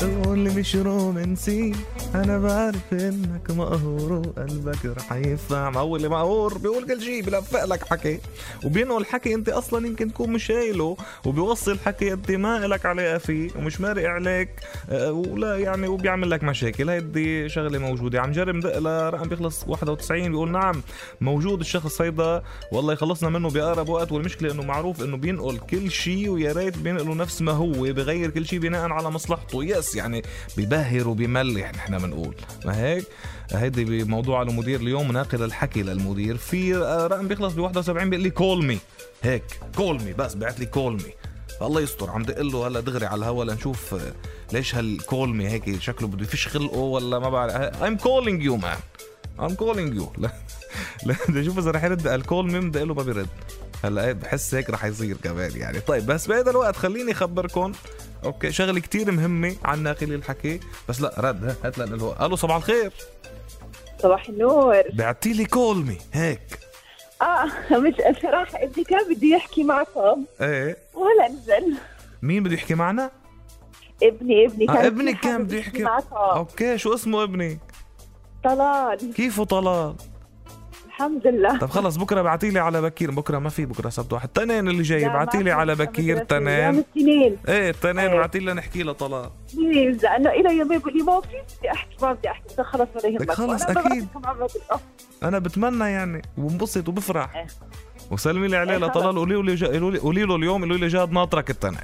قول مش رومانسي. أنا بعرف إنك مقهور وقلبك رح يدفع ما هو اللي مقهور بيقول كل شيء بلفق لك حكي. وبينقل حكي أنت أصلا يمكن تكون مش قايله وبيوصل حكي أنت ما لك علاقه فيه ومش مارق عليك. آه، ولا يعني وبيعمل لك مشاكل. هيدي شغلة موجودة. عم جرب ندق لرقم بيخلص 91 بيقول نعم موجود الشخص هيدا. والله خلصنا منه بأقرب وقت. والمشكلة إنه معروف إنه بينقل كل شيء ويا ريت بينقله نفس ما هو. بغير كل شيء بناء على مصلحته. yes. يعني ببهر وبيملح نحن بنقول. ما هيك؟ هيدي بموضوع المدير اليوم ناقل الحكي للمدير. في رقم بيخلص ب 71 بيقول لي call me هيك. call me بس بعت لي call me الله يستر. عم دق له هلأ دغري على الهوا لنشوف آه، ليش هال call me هيك شكله بده يفش خلقه ولا ما بعرف. I'm calling you man. I'm calling you. لا لا بدي أشوف إذا رح يرد. ال call me بدي له ما بيرد. هلا إيه، بحس هيك رح يصير كمان يعني. طيب بس بهذا الوقت خليني اخبركم okay شغلة كتير مهمة عن ناقلي الحكي. بس لا رد ها، هات لنا الهواء. ألو صباح الخير. صباح النور. بعتي لي call me هيك. آه مش صراحة ابني كان بده يحكي معكم. إيه. ولا نزل. مين بده يحكي معنا؟ ابني ابني كان آه ابنك كتير كان بده يحكي. معكم. okay شو اسمه ابني؟ طلال. كيفه طلال؟ الحمد لله. طب خلص بكرة بعتي لي على بكير. بكرة ما في بكرة سبت واحد. تنين اللي جاي لا، بعتي ما لي على. بكير. يوم تنين. إيه التنين. إيه. بعتي لي نحكي له طلال please لأنه إلى يومين بقول لي ما في بدي أحكي ما بدي أحكي. خلص ولا يهمك. خلص، بقول أنا بتمنى يعني وبنبسط وبفرح. إيه. وسلمي لي عليه إيه، لطلال قولي له قولي له- قولي له اليوم قولي له جاد ناطرك التنين.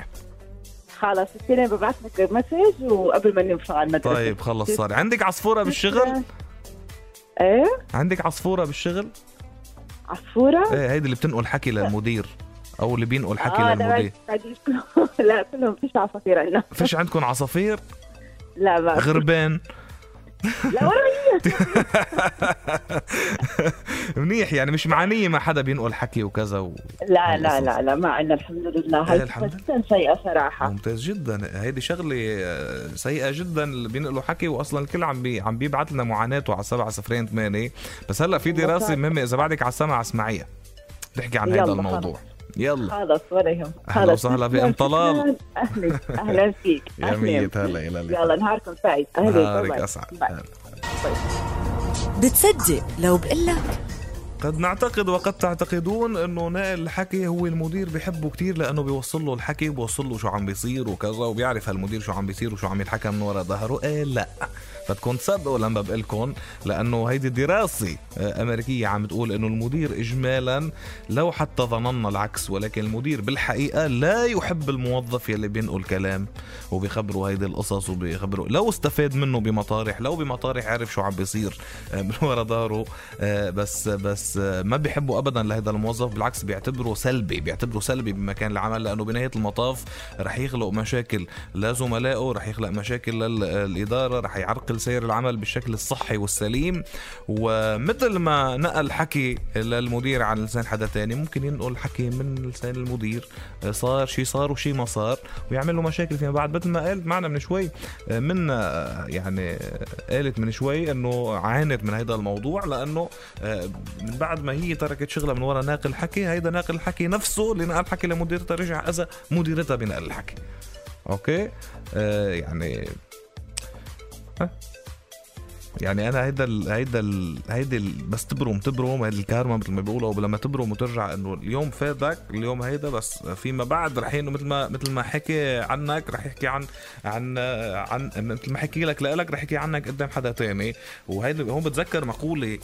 خلص التنين ببعث لك message وقبل ما ننفع على المدرسة. طيب خلص صار. عندك عصفورة بالشغل؟ إيه؟ عندك عصفورة بالشغل؟ عصفورة؟ إيه هيدي اللي بتنقل حكي للمدير أو اللي بينقل حكي آه، للمدير. لا كلهم- فيش عصافير عندنا. فيش عندكم عصافير؟ لا ما غربان. لا ولا منيح يعني مش معنيه مع حدا بينقل حكي وكذا و... لا لا لا لا ما عندنا الحمد لله. هاي الحمد جدا سيئة صراحة. ممتاز جدا. هيدي شغلة آه، سيئة جدا اللي بينقلوا حكي واصلا الكل عم بي عم بيبعت لنا معاناته على 7 صفرين 8 بس هلأ في دراسة والله. مهمة إذا بعدك على السمع اسمعيها. بتحكي عن يلا، هذا الموضوع يلا. خلص ولا يهم أهلا وسهلا بأم طلال. أهلا أهلا فيك. يا. ميت. هلا اللقاء. يلا نهاركم سعيد. أهلا نهارك. أسعد. بتصدق لو بقلك قد نعتقد وقد تعتقدون أنه ناقل الحكي هو المدير بحبه كتير لأنه بيوصل له الحكي وبيوصل له شو عم بيصير وكذا وبيعرف هالمدير شو عم بيصير وشو عم يتحكى من ورا ظهره. إيه لا بدكم تصدقوا لما بقلكم لأنه هيدي دراسه امريكيه عم بتقول إنه المدير اجمالا لو حتى ظننا العكس ولكن المدير بالحقيقة لا يحب الموظف يلي بينقل كلام وبيخبره هيدي القصص وبيخبره لو استفاد منه بمطارح لو بمطارح عرف شو عم بيصير آه، من ورا ظهره آه، بس بس ما بيحبوا ابدا لهذا الموظف بالعكس بيعتبره سلبي بيعتبره سلبي بمكان العمل لأنه بنهاية المطاف رح يخلق مشاكل لزملائه رح يخلق مشاكل للإدارة رح يعرقل سير العمل بالشكل الصحي والسليم. ومثل ما نقل حكي للمدير عن لسان حدا تاني ممكن ينقل حكي من لسان المدير صار شي صار وشي ما صار ويعمل له مشاكل فيما بعد. مثل ما قالت معنا من شوي من يعني قالت من شوي إنه عانت من هذا الموضوع لأنه من بعد ما هي تركت شغلها من وراء ناقل حكي هيدا ناقل الحكي نفسه اللي نقل حكي لمديرتها رجع اذى مديرتها بنقل الحكي. أوكي؟ آه يعني؟ يعني أنا هيدا ال هيدا ال هيدي ال بس تبرم تبرم الكارما مثل ما بيقولوا لما تبرم وترجع إنه اليوم فادك اليوم هيدا بس فيما بعد رح انه مثل ما مثل ما حكي عنك رح يحكي عن عن عن مثل ما حكي لك لك رح يحكي عنك قدام حدا تاني. وهيدا هون بتذكر مقولة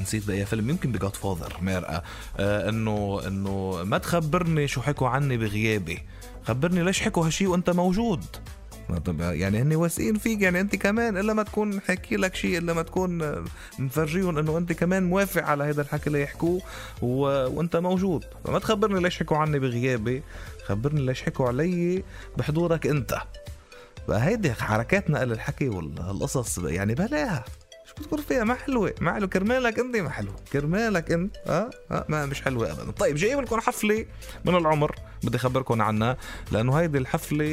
نسيت بأي فيلم. يمكن بجاد فاذر مرقة آه إنه إنه ما تخبرني شو حكوا عني بغيابي. خبرني ليش حكوا هالشي وأنت موجود. طب يعني هن واثقين فيك يعني أنت كمان إلا ما تكون حكي لك شيء إلا ما تكون مفرجيهم إنه أنت كمان موافق على هذا الحكي اللي يحكوه و... وأنت موجود. فما تخبرني ليش حكوا عني بغيابي. خبرني ليش حكوا علي بحضورك أنت. بقى هيدي حركات نقل الحكي والقصص يعني بلاها. شو بتقول فيها؟ ما حلوة. ما حلوة. كرمالك انت ما حلوة. كرمالك انت. آه, آه ما مش حلوة ابدا. طيب جايب لكم حفلة من العمر. بدي أخبركم عنها لأنه هيدي الحفلة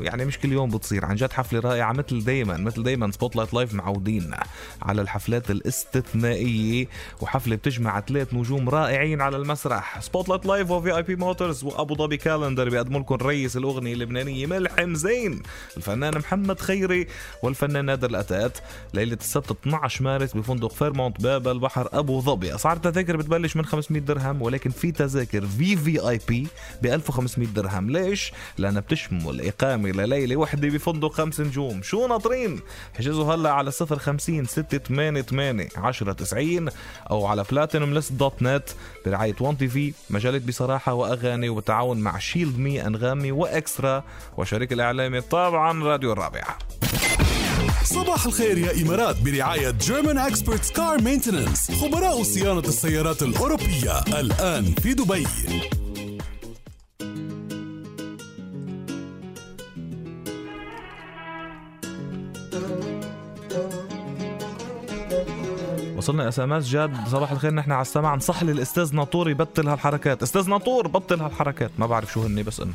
يعني مش كل يوم بتصير. عن جد حفلة رائعة مثل دايما مثل دايما Spotlight Live معودين على الحفلات الاستثنائية. وحفلة بتجمع ثلاث نجوم رائعين على المسرح. Spotlight Live و VIP Motors وابو ظبي Calendar بيقدموا لكم رئيس الأغنية اللبنانية ملحم زين الفنان محمد خيري والفنان نادر الأتات. ليلة السبت 12 مارس بفندق فيرمونت باب البحر أبو ظبي. أسعار التذاكر بتبلش من 500 درهم ولكن في تذاكر في VIP ب 1500 درهم. ليش؟ لأنها بتشمل إقامة لليلة وحدة بفندق خمس نجوم. شو ناطرين؟ احجزوا هلا على 050 688 1090 أو على Platinumlist dot net برعاية 1 TV مجله بصراحة وأغاني وبالتعاون مع Shield Me أنغامي وإكسترا وشريكي الإعلامي طبعا راديو الرابعة. صباح الخير يا إمارات برعاية German Experts Car Maintenance خبراء صيانة السيارات الأوروبية الآن في دبي. وصلنا SMS جاد. صباح الخير نحن على السماع. نصح لي الاستاذ ناطور يبطل هالحركات. أستاذ ناطور بطل هالحركات. ما بعرف شو هني بس إنه.